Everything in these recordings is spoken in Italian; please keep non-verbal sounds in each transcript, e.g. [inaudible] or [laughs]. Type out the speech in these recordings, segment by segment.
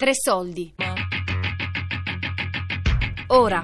Tre soldi. Ora,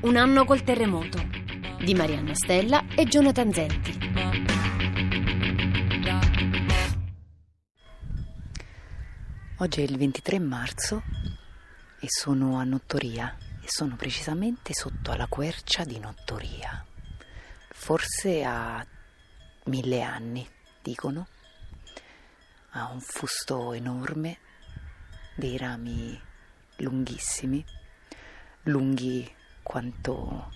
un anno col terremoto di Marianna Stella e Jonathan Zenti. Oggi è il 23 marzo e sono a Nottoria e sono precisamente sotto alla quercia di Nottoria. Forse ha mille anni, dicono. Ha un fusto enorme, dei rami lunghissimi, lunghi quanto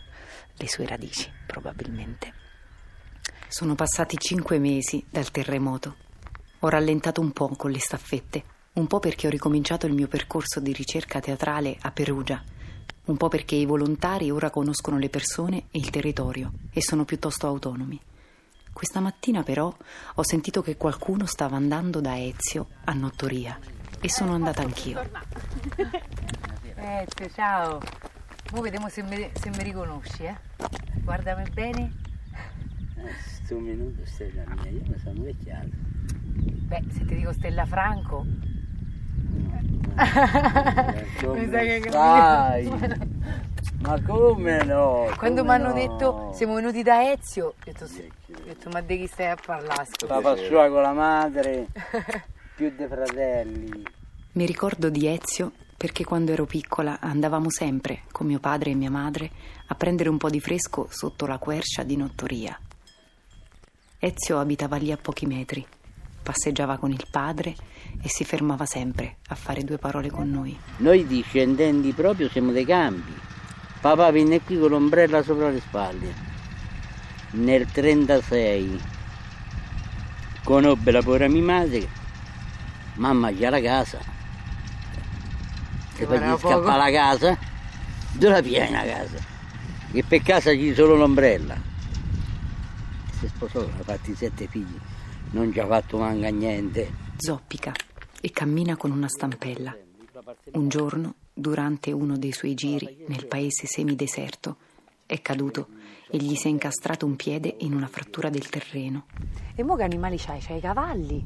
le sue radici, probabilmente. Sono passati cinque mesi dal terremoto. Ho rallentato un po' con le staffette, un po' perché ho ricominciato il mio percorso di ricerca teatrale a Perugia, un po' perché i volontari ora conoscono le persone e il territorio e sono piuttosto autonomi. Questa mattina però ho sentito che qualcuno stava andando da Ezio a Nottoria e sono andata anch'io. Ezio, ciao. Ora vediamo se mi, se mi riconosci, eh. Guardami bene. Sto minuto stella mia, io mi sono vecchiato. Beh, se ti dico Stella Franco. Come [laughs] Mi sa che stai? [laughs] Ma come no? Quando mi hanno no? detto siamo venuti da Ezio, ho detto, sì. Ho detto ma di chi stai a parlare? scusa?" Papà sua con la madre, [laughs] più dei fratelli. Mi ricordo di Ezio perché quando ero piccola andavamo sempre, con mio padre e mia madre, a prendere un po' di fresco sotto la quercia di Nottoria. Ezio abitava lì a pochi metri, passeggiava con il padre e si fermava sempre a fare due parole con noi. Noi discendenti proprio siamo dei campi. Papà venne qui con l'ombrella sopra le spalle. Nel 36 conobbe la povera mia madre, mamma già la casa. Se guarda poi gli scappa la casa, dove la piena casa? Che per casa c'è solo l'ombrella. Si sposò, ha fatti sette figli, non ci ha fatto manca niente. Zoppica e cammina con una stampella. Un giorno, durante uno dei suoi giri nel paese semideserto, è caduto e gli si è incastrato un piede in una frattura del terreno. E mo che animali c'hai? C'hai i cavalli?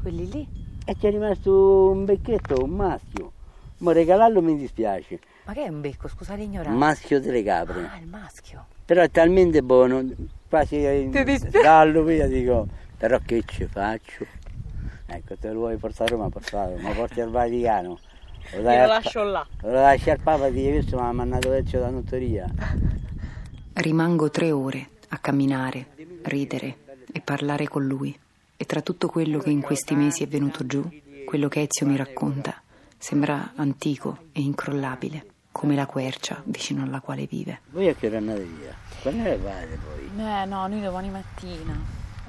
Quelli lì? E c'è rimasto un becchetto, un maschio. Ma regalarlo mi dispiace. Ma che è un becco? Scusa l'ignoranza. Maschio delle capre. Ah, il maschio. Però è talmente buono, quasi Ti dispiace? dallo via dico, però che ci faccio? Ecco, te lo vuoi portare a Roma, portalo, ma porti al Vaticano. Lo dai lo pa- lascio là. Lo lasci al Papa e dici, questo mi ha mandato Ezio da nottoria. Rimango tre ore a camminare, ridere e parlare con lui. E tra tutto quello che in questi mesi è venuto giù, quello che Ezio mi racconta sembra antico e incrollabile, come la quercia vicino alla quale vive. Voi a che ora andate via? Quando ne fate poi? Eh no, noi domani mattina.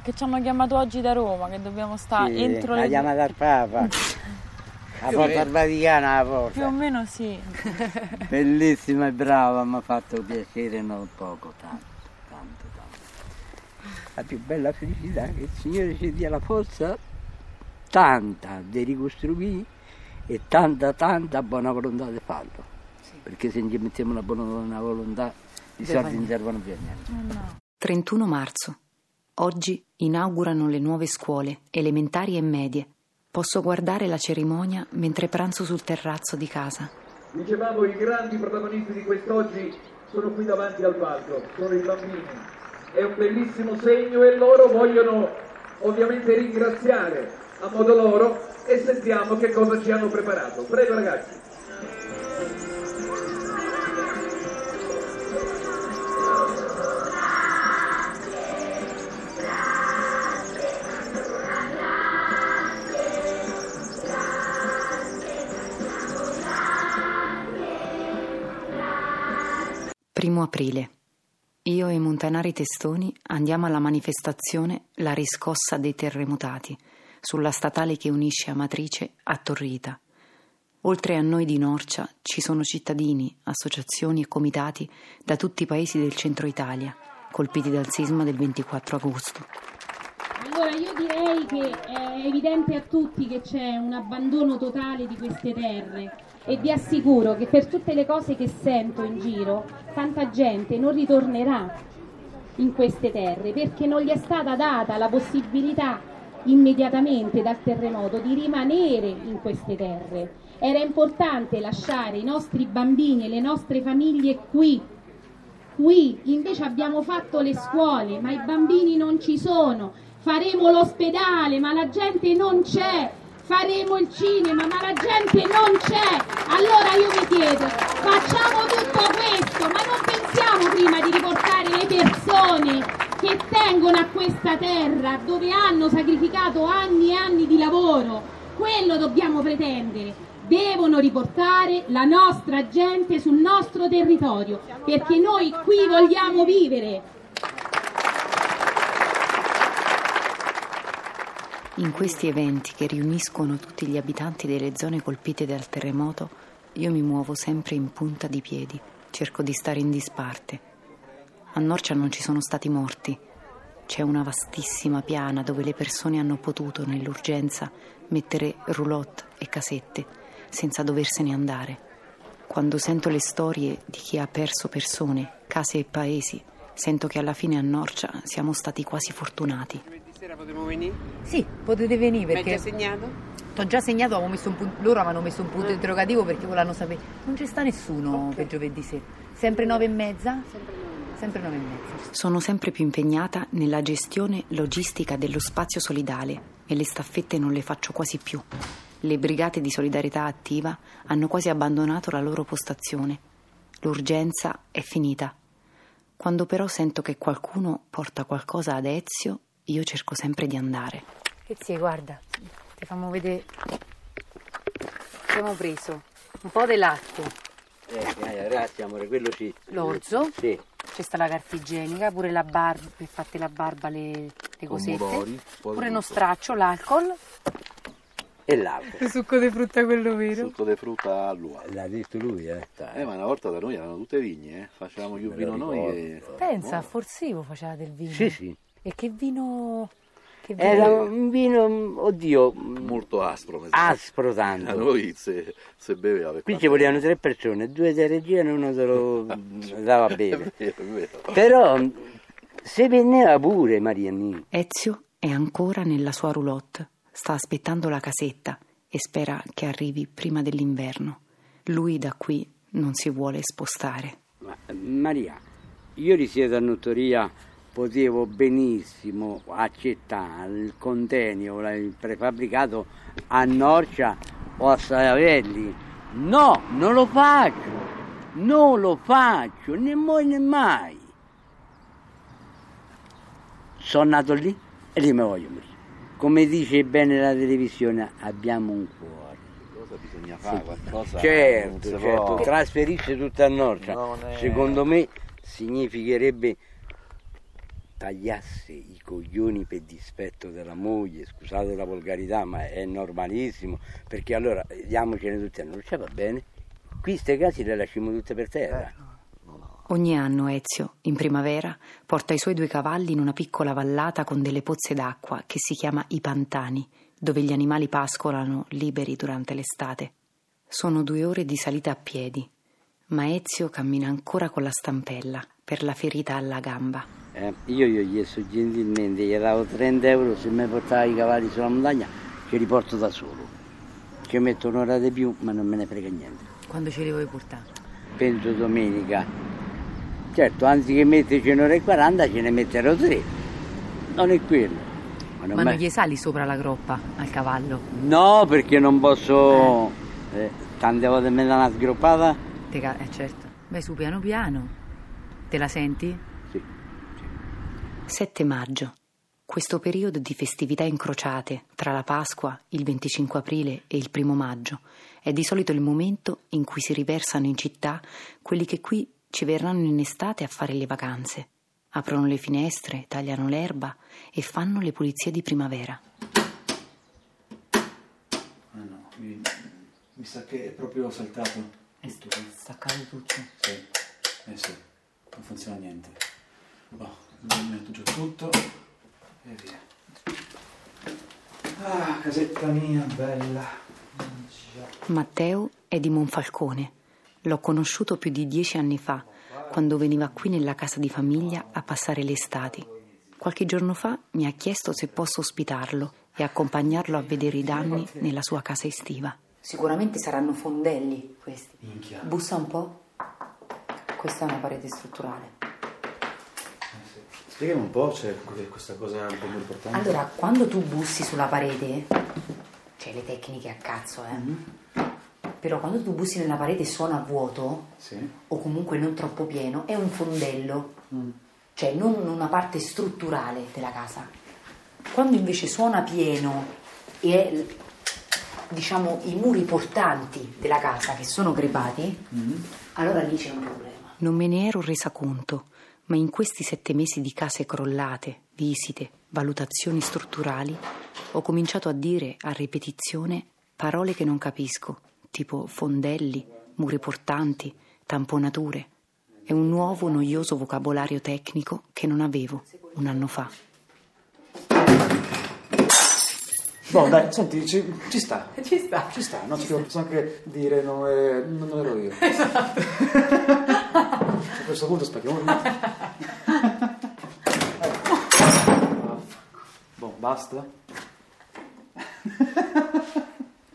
Che ci hanno chiamato oggi da Roma, che dobbiamo stare Sì, entro la le... chiamata al Papa. [laughs] La porta al Vaticano, la Più o porta. meno sì. Bellissima e brava, mi ha fatto piacere non poco, tanto. La più bella felicità che il Signore ci dia la forza tanta di ricostruire e tanta, tanta buona volontà di farlo. Perché se ci mettiamo una buona volontà, i soldi non servono più a niente. 31 marzo. Oggi inaugurano le nuove scuole, elementari e medie. Posso guardare la cerimonia mentre pranzo sul terrazzo di casa. Dicevamo i grandi protagonisti di quest'oggi sono qui davanti al palco, sono i bambini. È un bellissimo segno e loro vogliono ovviamente ringraziare a modo loro e sentiamo che cosa ci hanno preparato. Prego ragazzi. Primo aprile. Io e Montanari Testoni andiamo alla manifestazione La riscossa dei terremotati sulla statale che unisce Amatrice a Torrita. Oltre a noi di Norcia ci sono cittadini, associazioni e comitati da tutti i paesi del centro Italia, colpiti dal sisma del 24 agosto. Allora io direi che è evidente a tutti che c'è un abbandono totale di queste terre e vi assicuro che per tutte le cose che sento in giro tanta gente non ritornerà in queste terre perché non gli è stata data la possibilità immediatamente dal terremoto di rimanere in queste terre. era importante lasciare i nostri bambini e le nostre famiglie qui. Qui invece abbiamo fatto le scuole, ma i bambini non ci sono. Faremo l'ospedale, ma la gente non c'è. Faremo il cinema, ma la gente non c'è. Allora io mi chiedo, facciamo tutto questo, ma non pensiamo prima di riportare le persone che tengono a questa terra, dove hanno sacrificato anni e anni di lavoro. Quello dobbiamo pretendere devono riportare la nostra gente sul nostro territorio, perché noi qui vogliamo vivere. In questi eventi che riuniscono tutti gli abitanti delle zone colpite dal terremoto, io mi muovo sempre in punta di piedi, cerco di stare in disparte. A Norcia non ci sono stati morti. C'è una vastissima piana dove le persone hanno potuto, nell'urgenza, mettere roulotte e casette senza doversene andare. Quando sento le storie di chi ha perso persone, case e paesi, sento che alla fine a Norcia siamo stati quasi fortunati. Sera potremo venire? Sì, potete venire Mi hai perché già segnato? t'ho già segnato, avevo messo un punto- loro avevano messo un punto interrogativo perché volevano sapere. Non ci sta nessuno per giovedì sera. Sempre nove e mezza? Sempre nove e mezza. Sono sempre più impegnata nella gestione logistica dello spazio solidale e le staffette non le faccio quasi più. Le brigate di solidarietà attiva hanno quasi abbandonato la loro postazione. L'urgenza è finita. Quando però sento che qualcuno porta qualcosa ad Ezio, io cerco sempre di andare. Che sì, guarda, ti facciamo vedere. Abbiamo preso un po' di latte, Eh, dai, grazie amore, quello sì. l'orzo, Sì. c'è sta la carta igienica, pure la barba, per farti la barba, le, le cosette, Pomodori, pure tutto. uno straccio, l'alcol. E l'acqua. Il succo di frutta quello vero. Succo di frutta all'uovo. L'ha detto lui, eh. Eh, ma una volta da noi erano tutte vigne, eh. Facevamo io vino noi e... Pensa, a Forsivo faceva del vino. Sì, sì. E che vino... Che vino? Era un vino, oddio, Molto aspro. aspro A tanto. noi se, se beveva per Qui quanto- ci volevano tre persone, due di regia e uno se lo [laughs] dava a È bere. vero, è vero. Però se veniva pure Marianni. Ezio è ancora nella sua roulotte, sta aspettando la casetta e spera che arrivi prima dell'inverno. Lui da qui non si vuole spostare. Ma, Maria, io risiedo a Nottoria, potevo benissimo accettare il contenio, il prefabbricato a Norcia o a Savelli. No, non lo faccio, non lo faccio, né mai né mai. Sono nato lì e lì mi voglio morire. Come dice bene la televisione, abbiamo un cuore. Cosa bisogna fare? Qualcosa non Certo, certo, trasferirsi tutta a Norcia. È- Secondo me significherebbe tagliarsi i coglioni per dispetto della moglie, scusate la volgarità, ma è normalissimo, perché allora diamocene tutte a Norcia, va bene? Qui ste case le lasciamo tutte per terra. Ogni anno Ezio, in primavera, porta i suoi due cavalli in una piccola vallata con delle pozze d'acqua che si chiama I Pantani, dove gli animali pascolano liberi durante l'estate. Sono due ore di salita a piedi, ma Ezio cammina ancora con la stampella per la ferita alla gamba. Eh, io gli ho chiesto gentilmente, gli davo 30 euro se mi portava i cavalli sulla montagna, ci riporto da solo. Ci metto un'ora di più, ma non me ne frega niente. Quando ce li vuoi portare? penso domenica. Certo, anziché metterci un'ora e 40 ce ne metterò tre. Non è quello. Ma non Ma non me- gli sali sopra la groppa al cavallo? No, perché non posso... eh, tante volte me la una sgroppata. Te ca- eh certo. Vai su piano piano. Te la senti? Sì. 7 maggio. Questo periodo di festività incrociate tra la Pasqua, il 25 aprile e il primo maggio è di solito il momento in cui si riversano in città quelli che qui ci verranno in estate a fare le vacanze. Aprono le finestre, tagliano l'erba e fanno le pulizie di primavera. Ah no, mi, mi sa che è proprio saltato. È staccato tutto. Sì, eh sì, non funziona niente. Boh, mi metto giù tutto e via. Ah, casetta mia, bella. Matteo è di Monfalcone. L'ho conosciuto più di dieci anni fa, quando veniva qui nella casa di famiglia a passare le estati. Qualche giorno fa mi ha chiesto se posso ospitarlo e accompagnarlo a vedere i danni nella sua casa estiva. Sicuramente saranno fondelli questi. Minchia. Bussa un po'. Questa è una parete strutturale. Spiegami un po', c'è questa cosa un po' più importante. Allora, quando tu bussi sulla parete, c'è le tecniche a cazzo, eh. Però quando tu bussi nella parete e suona a vuoto, Sì. o comunque non troppo pieno, è un fondello, cioè non una parte strutturale della casa. Quando invece suona pieno e è, diciamo, i muri portanti della casa che sono crepati, allora lì c'è un problema. Non me ne ero resa conto, ma in questi sette mesi di case crollate, visite, valutazioni strutturali, ho cominciato a dire a ripetizione parole che non capisco, tipo fondelli, muri portanti, tamponature. È un nuovo noioso vocabolario tecnico che non avevo un anno fa. Boh, [laughs] dai, senti, ci, ci sta. Ci sta. Ci sta, no? Ci posso anche dire non, è- non ero io. [laughs] Esatto. A questo punto spacchiamo. [laughs] Boh, basta.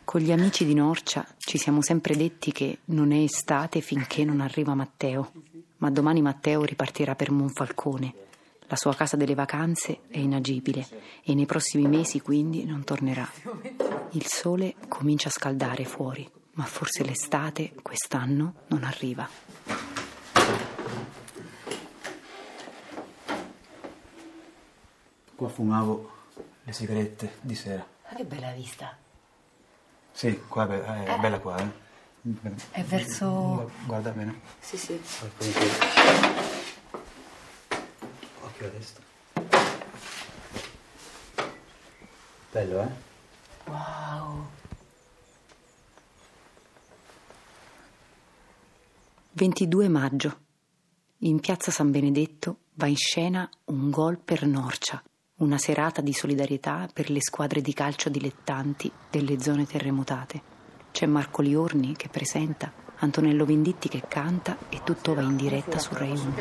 Con gli amici di Norcia ci siamo sempre detti che non è estate finché non arriva Matteo, ma domani Matteo ripartirà per Monfalcone. La sua casa delle vacanze è inagibile e nei prossimi mesi quindi non tornerà. Il sole comincia a scaldare fuori, ma forse l'estate quest'anno non arriva. Qua fumavo le sigarette di sera. Che bella vista. Sì, qua è be- è bella qua, eh. È verso... Guarda bene. Sì, sì. Occhio a destra. Bello, eh? Wow. 22 maggio. In piazza San Benedetto va in scena un gol per Norcia, una serata di solidarietà per le squadre di calcio dilettanti delle zone terremotate. C'è Marco Liorni che presenta, Antonello Venditti che canta e tutto va in diretta su Rai 1.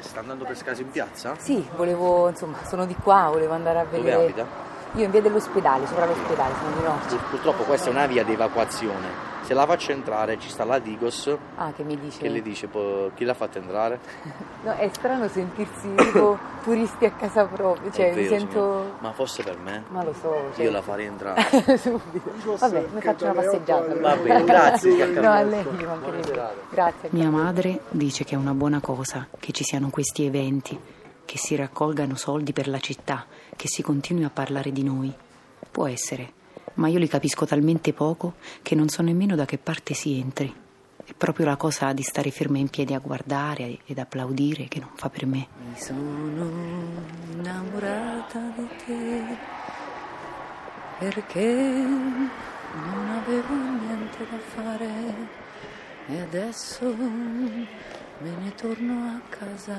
Sta andando per scasi in piazza? Sì, volevo, insomma, sono di qua, volevo andare a Dove abita? Io in via dell'ospedale, sopra l'ospedale, sono di Norcia. Purtroppo questa è una via di evacuazione. Se la faccio entrare ci sta la Digos Ah, che mi dice? che le dice "Po- chi l'ha fatta entrare? [laughs] No, è strano sentirsi tipo [coughs] turisti a casa propria, cioè vero, sento... Ma fosse per me, Ma lo so, cioè... io la farei entrare. [laughs] Subito. Vabbè, mi faccio una passeggiata. Va bene, grazie. No, a lei. Grazie. Mia madre dice che è una buona cosa che ci siano questi eventi, che si raccolgano soldi per la città, che si continui a parlare di noi. Può essere, ma io li capisco talmente poco che non so nemmeno da che parte si entri. È proprio la cosa di stare ferma in piedi a guardare ed applaudire che non fa per me. Mi sono innamorata di te perché non avevo niente da fare e adesso me ne torno a casa,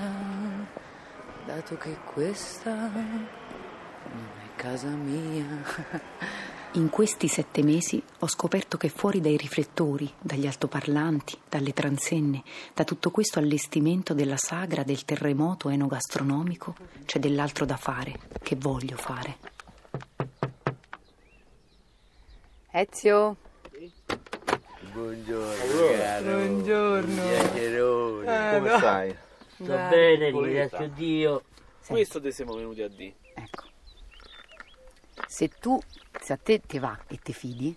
dato che questa non è casa mia. [laughs] In questi sette mesi ho scoperto che fuori dai riflettori, dagli altoparlanti, dalle transenne, da tutto questo allestimento della sagra del terremoto enogastronomico, c'è dell'altro da fare, che voglio fare. Ezio, Buongiorno, caro. Buongiorno. Chiacchierone. Eh, Come no. stai? Sto bene, ringrazio Dio. Questo te siamo venuti a dire. Se tu, se a te ti va e ti fidi,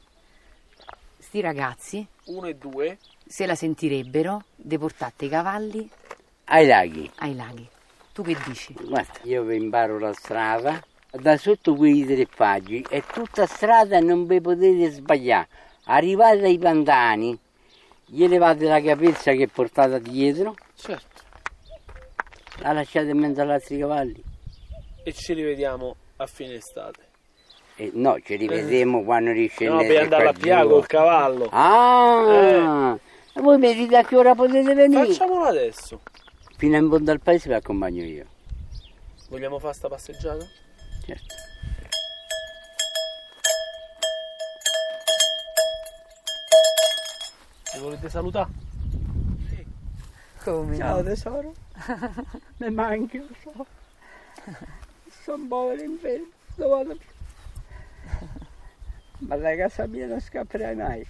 sti ragazzi, Uno e due. se la sentirebbero, deportate i cavalli Ai laghi. ai laghi. Tu che dici? Guarda, io vi imparo la strada. Da sotto quei tre faggi è tutta strada e non vi potete sbagliare. Arrivate ai pantani, gli levate la capezza che portate dietro, Certo. la lasciate in mezzo agli altri cavalli. E ci rivediamo a fine estate. E no, ci rivedremo quando No, riscendete per andare a Piago col cavallo. Ah! E voi mi dite a che ora potete venire? Facciamolo adesso. Fino in fondo al paese vi accompagno io. Vogliamo fare sta passeggiata? Certo. Mi volete salutare? Come? Ciao tesoro. [laughs] Mi manchi, lo so. Sono povero infermo, non vado più. Ma da casa mia non scapperai mai.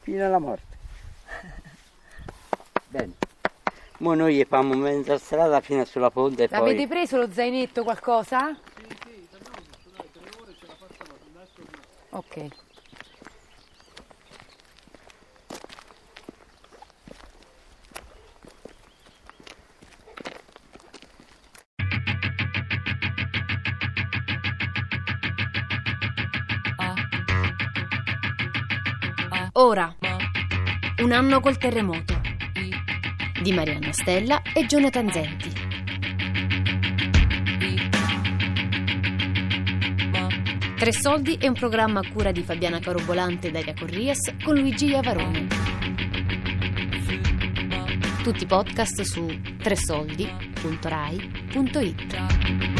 fino alla morte. [laughs] Bene. Mo noi facciamo mezza strada fino sulla ponte e poi... L'avete preso lo zainetto qualcosa? Ok. Ora, un anno col terremoto di Marianna Stella e Jonathan Zenti. Tre soldi è un programma a cura di Fabiana Carobolante e Daria Corrias con Luigi Iavarone. Tutti i podcast su tresoldi.rai.it.